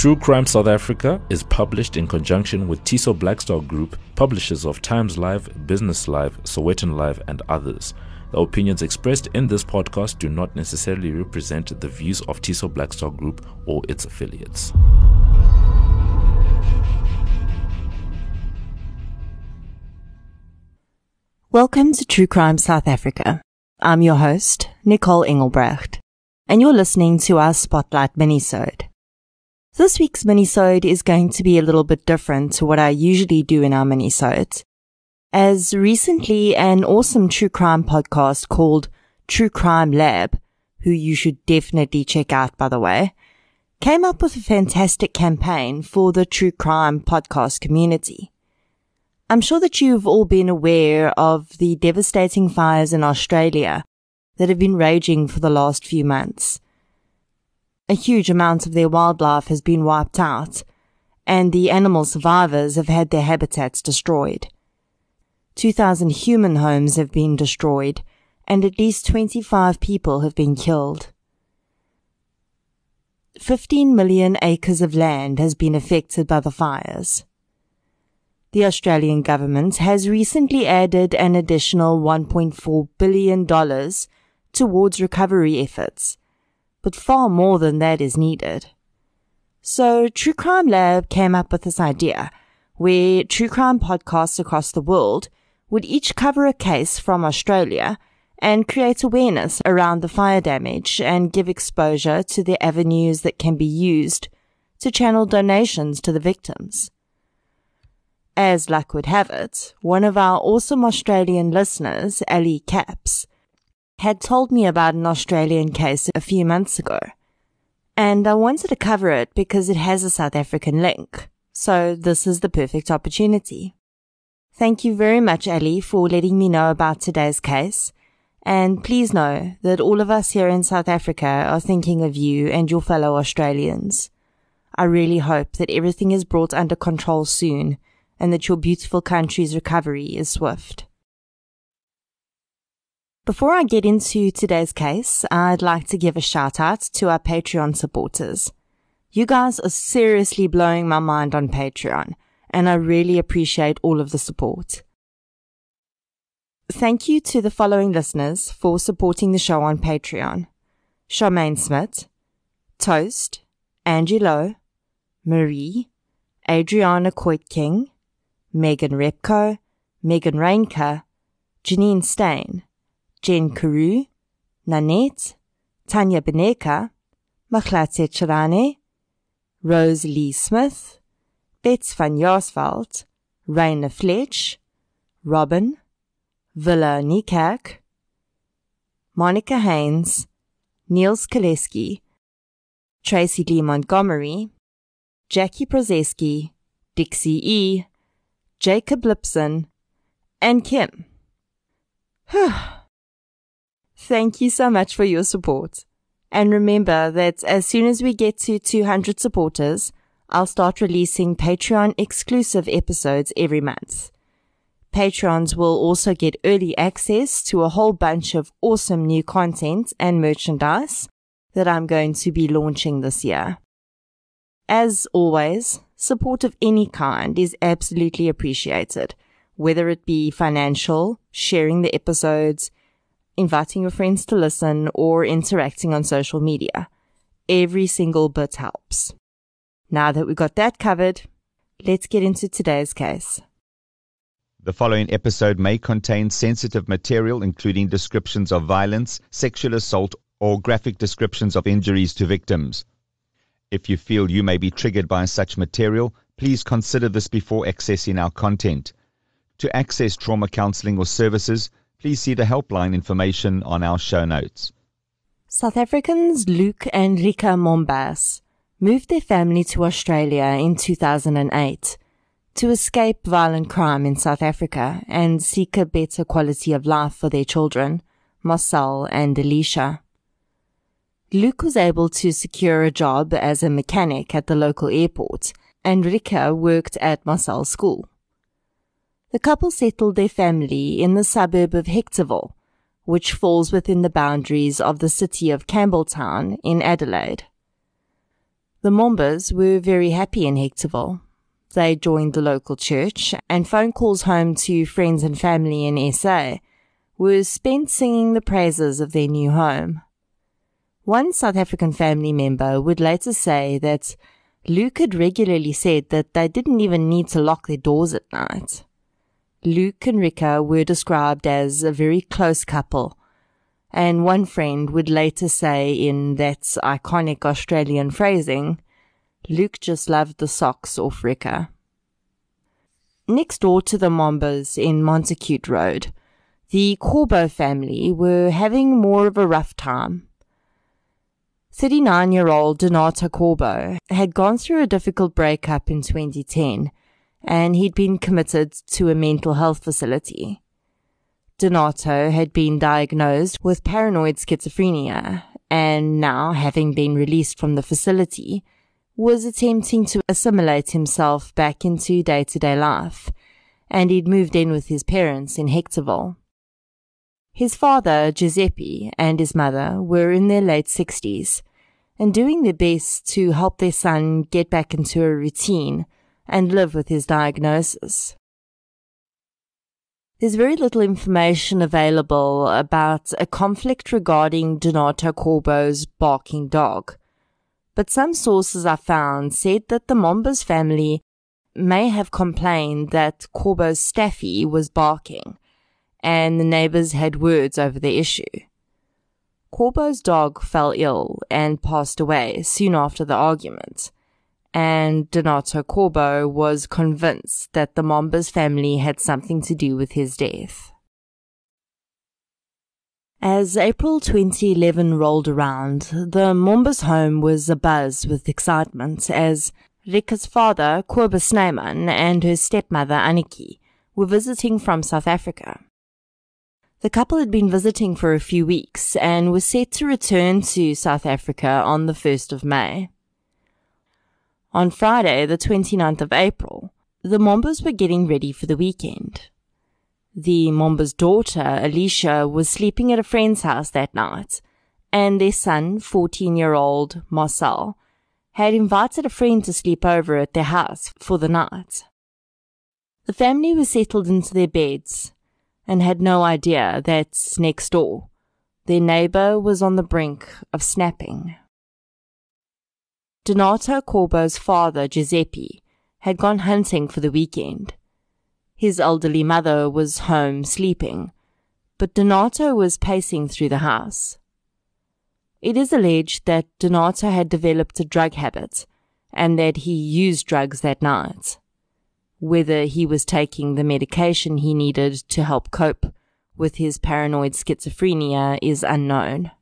True Crime South Africa is published in conjunction with Tiso Blackstar Group, publishers of Times Live, Business Live, Sowetan Live, and others. The opinions expressed in this podcast do not necessarily represent the views of Tiso Blackstar Group or its affiliates. Welcome to True Crime South Africa. I'm your host, Nicole Engelbrecht, and you're listening to our Spotlight minisode. This week's minisode is going to be a little bit different to what I usually do in our minisodes, as recently an awesome true crime podcast called True Crime Lab, who you should definitely check out by the way, came up with a fantastic campaign for the true crime podcast community. I'm sure that you've all been aware of the devastating fires in Australia that have been raging for the last few months. A huge amount of their wildlife has been wiped out, and the animal survivors have had their habitats destroyed. 2,000 human homes have been destroyed, and at least 25 people have been killed. 15 million acres of land has been affected by the fires. The Australian government has recently added an additional $1.4 billion towards recovery efforts, but far more than that is needed. So True Crime Lab came up with this idea where true crime podcasts across the world would each cover a case from Australia and create awareness around the fire damage and give exposure to the avenues that can be used to channel donations to the victims. As luck would have it, one of our awesome Australian listeners, Ali Caps, had told me about an Australian case a few months ago. And I wanted to cover it because it has a South African link. So this is the perfect opportunity. Thank you very much, Ali, for letting me know about today's case. And please know that all of us here in South Africa are thinking of you and your fellow Australians. I really hope that everything is brought under control soon and that your beautiful country's recovery is swift. Before I get into today's case, I'd like to give a shout out to our Patreon supporters. You guys are seriously blowing my mind on Patreon, and I really appreciate all of the support. Thank you to the following listeners for supporting the show on Patreon. Charmaine Smith, Toast, Angie Lowe, Marie, Adriana Coit King, Megan Repko, Megan Rainker, Janine Stain, Jen mm. Carew, Nanette, Tanya Beneka, Machlatshe Chirane, Rose Lee Smith, Bets van Jaarsveld, Rainer Fletch, Robin, Villa Niekerk, Monica Haynes, Niels Kaleski, Tracy Lee Montgomery, Jackie Prozeski, Dixie E., Jacob Lipson, and Kim. Thank you so much for your support. And remember that as soon as we get to 200 supporters, I'll start releasing Patreon exclusive episodes every month. Patrons will also get early access to a whole bunch of awesome new content and merchandise that I'm going to be launching this year. As always, support of any kind is absolutely appreciated, whether it be financial, sharing the episodes, inviting your friends to listen, or interacting on social media. Every single bit helps. Now that we've got that covered, let's get into today's case. The following episode may contain sensitive material, including descriptions of violence, sexual assault, or graphic descriptions of injuries to victims. If you feel you may be triggered by such material, please consider this before accessing our content. To access trauma counseling or services, please see the helpline information on our show notes. South Africans Luke and Rika Mombas moved their family to Australia in 2008 to escape violent crime in South Africa and seek a better quality of life for their children, Marcel and Alicia. Luke was able to secure a job as a mechanic at the local airport, and Rika worked at Marcel's school. The couple settled their family in the suburb of Hectorville, which falls within the boundaries of the city of Campbelltown in Adelaide. The Mombas were very happy in Hectorville. They joined the local church, and phone calls home to friends and family in SA were spent singing the praises of their new home. One South African family member would later say that Luke had regularly said that they didn't even need to lock their doors at night. Luke and Rika were described as a very close couple and one friend would later say in that iconic Australian phrasing, Luke just loved the socks off Rika. Next door to the Mombas in Montacute Road, the Corbo family were having more of a rough time. 39 year old Donato Corbo had gone through a difficult breakup in 2010 and he'd been committed to a mental health facility. Donato had been diagnosed with paranoid schizophrenia and now, having been released from the facility, was attempting to assimilate himself back into day to day life, and he'd moved in with his parents in Hectorville. His father, Giuseppe, and his mother were in their late sixties and doing their best to help their son get back into a routine and live with his diagnosis. There's very little information available about a conflict regarding Donato Corbo's barking dog, but some sources I found said that the Mombas family may have complained that Corbo's Staffy was barking, and the neighbors had words over the issue. Corbo's dog fell ill and passed away soon after the argument, and Donato Corbo was convinced that the Mombas family had something to do with his death. As April 2011 rolled around, the Mombas home was abuzz with excitement as Rika's father, Kobus Snyman, and her stepmother, Annetjie, were visiting from South Africa. The couple had been visiting for a few weeks and were set to return to South Africa on the 1st of May. On Friday, the 29th of April, the Mombas were getting ready for the weekend. The Momba's daughter, Alicia, was sleeping at a friend's house that night, and their son, 14 year old Marcel, had invited a friend to sleep over at their house for the night. The family was settled into their beds and had no idea that next door, their neighbor was on the brink of snapping. Donato Corbo's father, Giuseppe, had gone hunting for the weekend. His elderly mother was home sleeping, but Donato was pacing through the house. It is alleged that Donato had developed a drug habit and that he used drugs that night. Whether he was taking the medication he needed to help cope with his paranoid schizophrenia is unknown.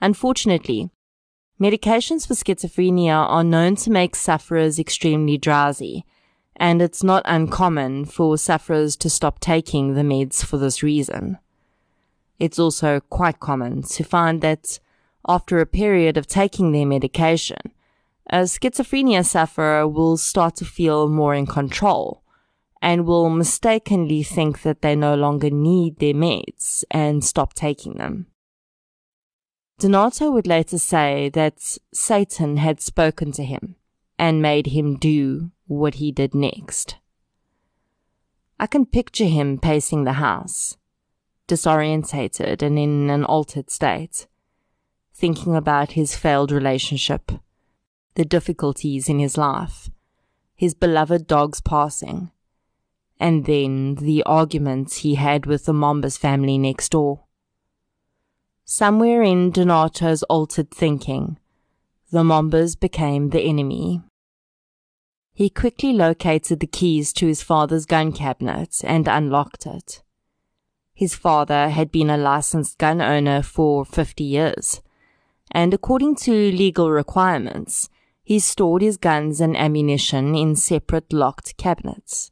Unfortunately, Medications for schizophrenia are known to make sufferers extremely drowsy, and it's not uncommon for sufferers to stop taking the meds for this reason. It's also quite common to find that after a period of taking their medication, a schizophrenia sufferer will start to feel more in control and will mistakenly think that they no longer need their meds and stop taking them. Donato would later say that Satan had spoken to him and made him do what he did next. I can picture him pacing the house, disorientated and in an altered state, thinking about his failed relationship, the difficulties in his life, his beloved dog's passing, and then the arguments he had with the Mombas family next door. Somewhere in Donato's altered thinking, the Mombas became the enemy. He quickly located the keys to his father's gun cabinet and unlocked it. His father had been a licensed gun owner for 50 years, and according to legal requirements, he stored his guns and ammunition in separate locked cabinets.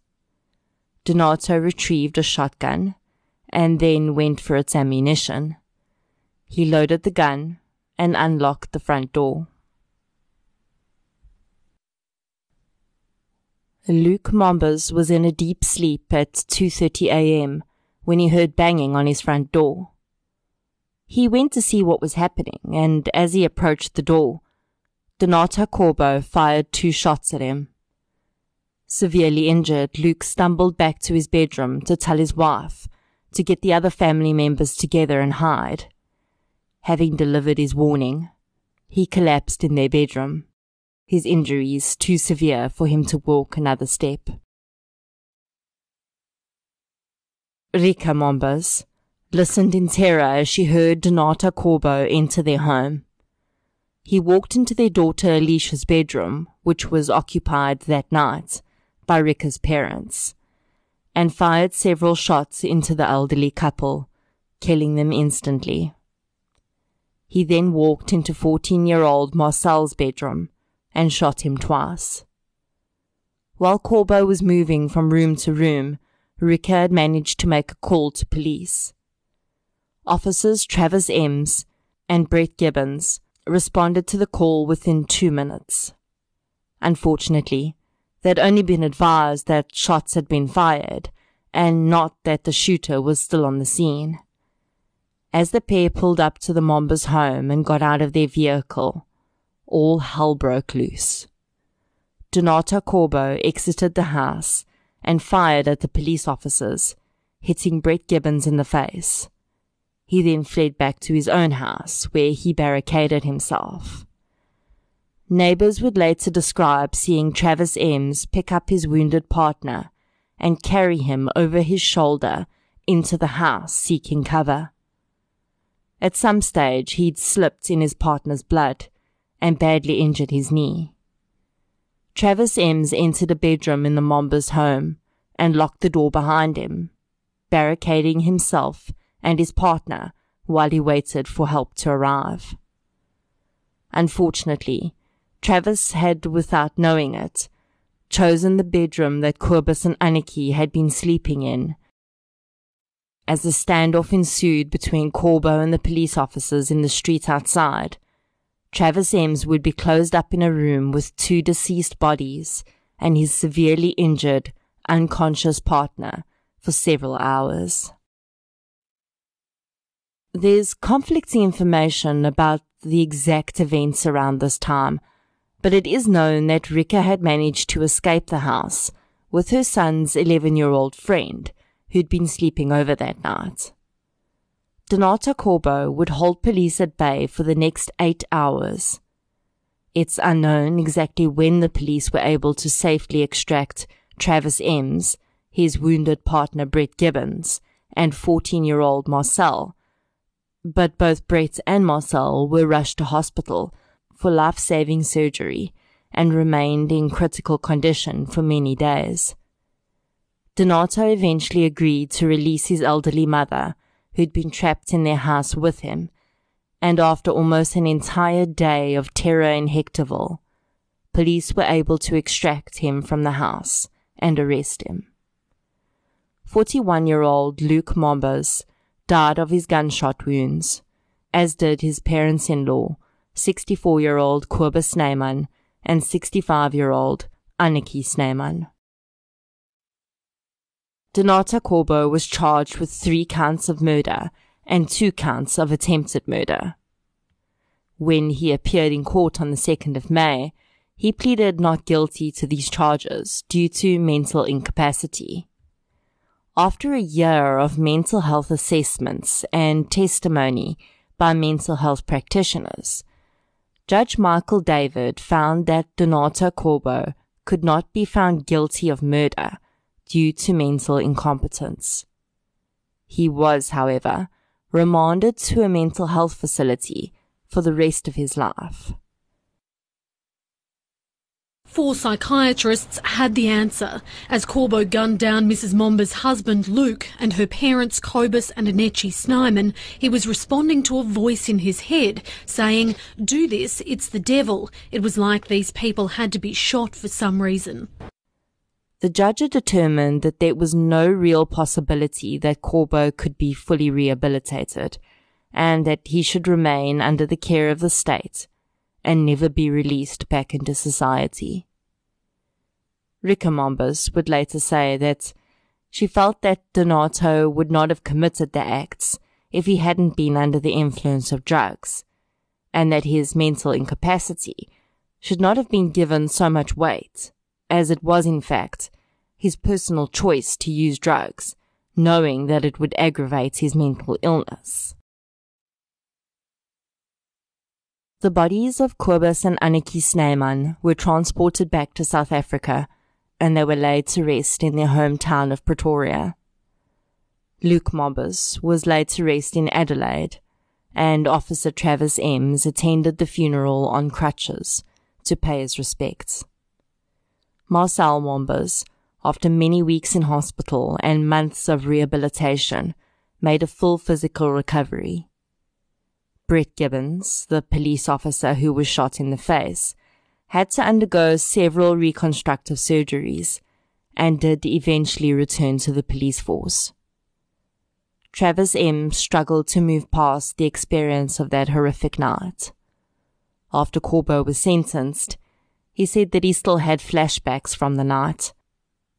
Donato retrieved a shotgun and then went for its ammunition. He loaded the gun and unlocked the front door. Luke Mombas was in a deep sleep at 2:30 a.m. when he heard banging on his front door. He went to see what was happening, and as he approached the door, Donato Corbo fired two shots at him. Severely injured, Luke stumbled back to his bedroom to tell his wife to get the other family members together and hide. Having delivered his warning, he collapsed in their bedroom, his injuries too severe for him to walk another step. Rika Mombas listened in terror as she heard Donato Corbo enter their home. He walked into their daughter Alicia's bedroom, which was occupied that night by Rika's parents, and fired several shots into the elderly couple, killing them instantly. He then walked into 14 year old Marcel's bedroom and shot him twice. While Corbo was moving from room to room, Rika had managed to make a call to police. Officers Travis Ems and Brett Gibbons responded to the call within two minutes. Unfortunately, they'd only been advised that shots had been fired and not that the shooter was still on the scene. As the pair pulled up to the Mombas home and got out of their vehicle, all hell broke loose. Donato Corbo exited the house and fired at the police officers, hitting Brett Gibbons in the face. He then fled back to his own house, where he barricaded himself. Neighbors would later describe seeing Travis Ems pick up his wounded partner and carry him over his shoulder into the house seeking cover. At some stage, he'd slipped in his partner's blood and badly injured his knee. Travis Ems entered a bedroom in the Mombas home and locked the door behind him, barricading himself and his partner while he waited for help to arrive. Unfortunately, Travis had, without knowing it, chosen the bedroom that Kobus and Annetjie had been sleeping in. As the standoff ensued between Corbo and the police officers in the street outside, Travis Ems would be closed up in a room with two deceased bodies and his severely injured, unconscious partner for several hours. There's conflicting information about the exact events around this time, but it is known that Rika had managed to escape the house with her son's 11 year old friend who'd been sleeping over that night. Donato Corbo would hold police at bay for the next eight hours. It's unknown exactly when the police were able to safely extract Travis Ems, his wounded partner Brett Gibbons, and 14 year old Marcel but both Brett and Marcel were rushed to hospital for life saving surgery and remained in critical condition for many days. Donato eventually agreed to release his elderly mother, who'd been trapped in their house with him, and after almost an entire day of terror in Hectorville, police were able to extract him from the house and arrest him. 41 year old Luke Mombas died of his gunshot wounds, as did his parents in law, 64 year old Kobus Snyman and 65 year old Annetjie Snyman. Donato Corbo was charged with three counts of murder and two counts of attempted murder. When he appeared in court on the 2nd of May, he pleaded not guilty to these charges due to mental incapacity. After a year of mental health assessments and testimony by mental health practitioners, Judge Michael David found that Donato Corbo could not be found guilty of murder due to mental incompetence. He was, however, remanded to a mental health facility for the rest of his life. Four psychiatrists had the answer. As Corbo gunned down Mrs. Momba's husband, Luke, and her parents, Kobus and Annetjie Snyman, he was responding to a voice in his head saying, Do this, it's the devil. It was like these people had to be shot for some reason. The judge had determined that there was no real possibility that Corbo could be fully rehabilitated, and that he should remain under the care of the state and never be released back into society. Rika would later say that she felt that Donato would not have committed the acts if he hadn't been under the influence of drugs, and that his mental incapacity should not have been given so much weight, as it was in fact his personal choice to use drugs, knowing that it would aggravate his mental illness. The bodies of Kobus and Annetjie Snyman were transported back to South Africa and they were laid to rest in their hometown of Pretoria. Luke Mombas was laid to rest in Adelaide, and Officer Travis Ems attended the funeral on crutches to pay his respects. Marcel Mombas, after many weeks in hospital and months of rehabilitation, made a full physical recovery. Brett Gibbons, the police officer who was shot in the face, had to undergo several reconstructive surgeries and did eventually return to the police force. Travis Ems struggled to move past the experience of that horrific night. After Corbo was sentenced, he said that he still had flashbacks from the night,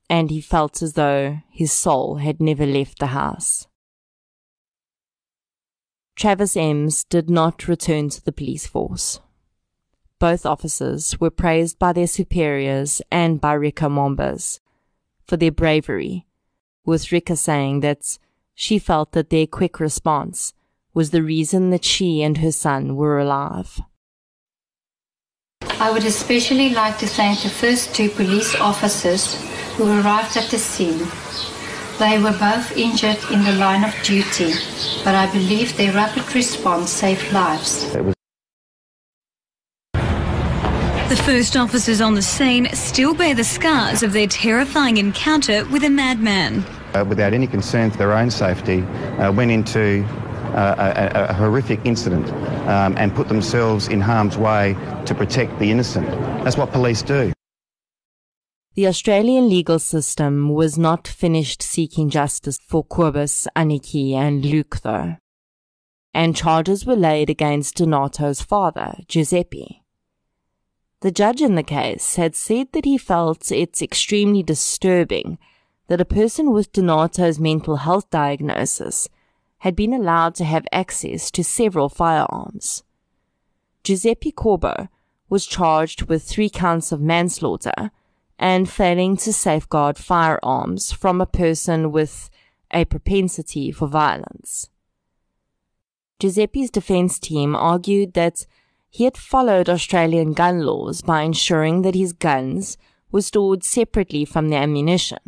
and he felt as though his soul had never left the house. Travis Ems did not return to the police force. Both officers were praised by their superiors and by Rika Mombas for their bravery, with Rika saying that she felt that their quick response was the reason that she and her son were alive. I would especially like to thank the first two police officers who arrived at the scene. They were both injured in the line of duty, but I believe their rapid response saved lives. The first officers on the scene still bear the scars of their terrifying encounter with a madman. Uh, without any concern for their own safety, uh, went into a, a, horrific incident um, and put themselves in harm's way to protect the innocent. That's what police do. The Australian legal system was not finished seeking justice for Kobus, Annetjie, and Luke, though. And charges were laid against Donato's father, Giuseppe. The judge in the case had said that he felt it's extremely disturbing that a person with Donato's mental health diagnosis had been allowed to have access to several firearms. Giuseppe Corbo was charged with three counts of manslaughter and failing to safeguard firearms from a person with a propensity for violence. Giuseppe's defense team argued that he had followed Australian gun laws by ensuring that his guns were stored separately from the ammunition,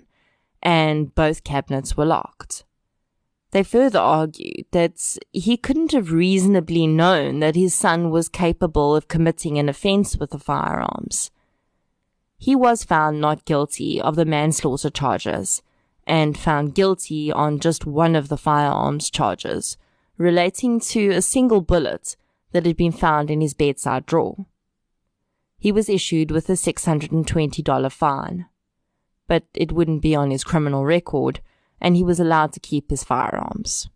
and both cabinets were locked. They further argued that he couldn't have reasonably known that his son was capable of committing an offence with the firearms. He was found not guilty of the manslaughter charges and found guilty on just one of the firearms charges relating to a single bullet that had been found in his bedside drawer. He was issued with a $620 fine, but it wouldn't be on his criminal record, and he was allowed to keep his firearms.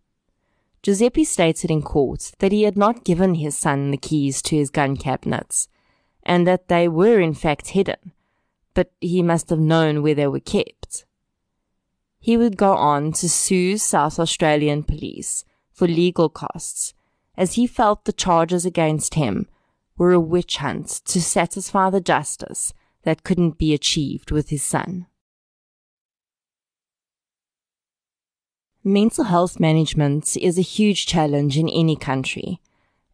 Giuseppe stated in court that he had not given his son the keys to his gun cabinets, and that they were in fact hidden, but he must have known where they were kept. He would go on to sue South Australian police for legal costs as he felt the charges against him were a witch hunt to satisfy the justice that couldn't be achieved with his son. Mental health management is a huge challenge in any country,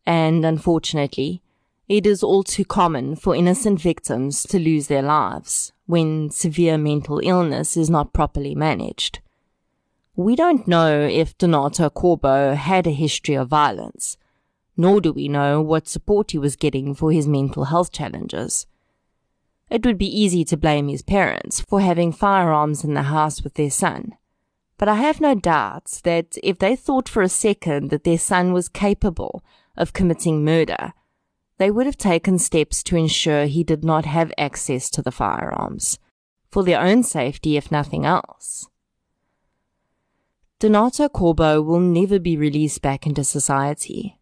and unfortunately, it is all too common for innocent victims to lose their lives when severe mental illness is not properly managed. We don't know if Donato Corbo had a history of violence, nor do we know what support he was getting for his mental health challenges. It would be easy to blame his parents for having firearms in the house with their son, but I have no doubts that if they thought for a second that their son was capable of committing murder, they would have taken steps to ensure he did not have access to the firearms, for their own safety if nothing else. Donato Corbo will never be released back into society,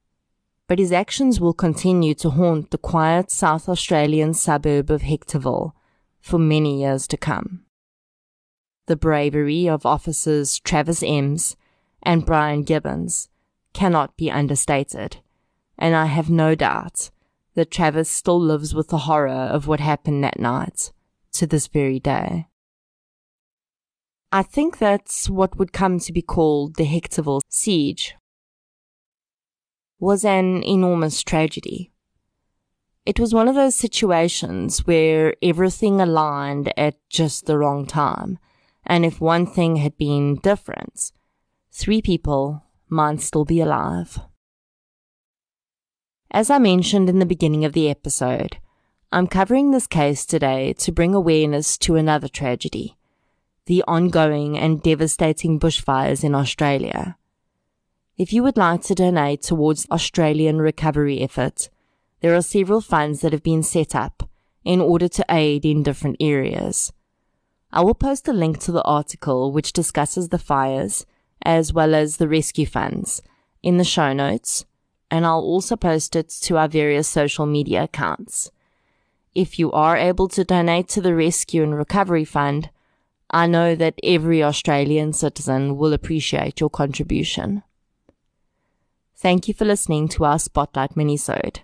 but his actions will continue to haunt the quiet South Australian suburb of Hectorville for many years to come. The bravery of officers Travis Ems and Brian Gibbons cannot be understated, and I have no doubt that Travis still lives with the horror of what happened that night to this very day. I think that's what would come to be called the Hectorville siege was an enormous tragedy. It was one of those situations where everything aligned at just the wrong time, and if one thing had been different, three people might still be alive. As I mentioned in the beginning of the episode, I'm covering this case today to bring awareness to another tragedy the ongoing and devastating bushfires in Australia. If you would like to donate towards Australian recovery efforts, there are several funds that have been set up in order to aid in different areas. I will post a link to the article which discusses the fires as well as the rescue funds in the show notes, and I'll also post it to our various social media accounts. If you are able to donate to the Rescue and Recovery Fund, I know that every Australian citizen will appreciate your contribution. Thank you for listening to our Spotlight minisode.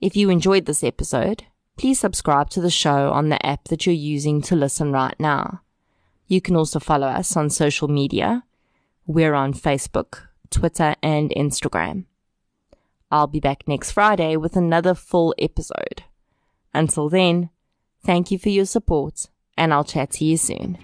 If you enjoyed this episode, please subscribe to the show on the app that you're using to listen right now. You can also follow us on social media. We're on Facebook, Twitter, and Instagram. I'll be back next Friday with another full episode. Until then, thank you for your support, and I'll chat to you soon.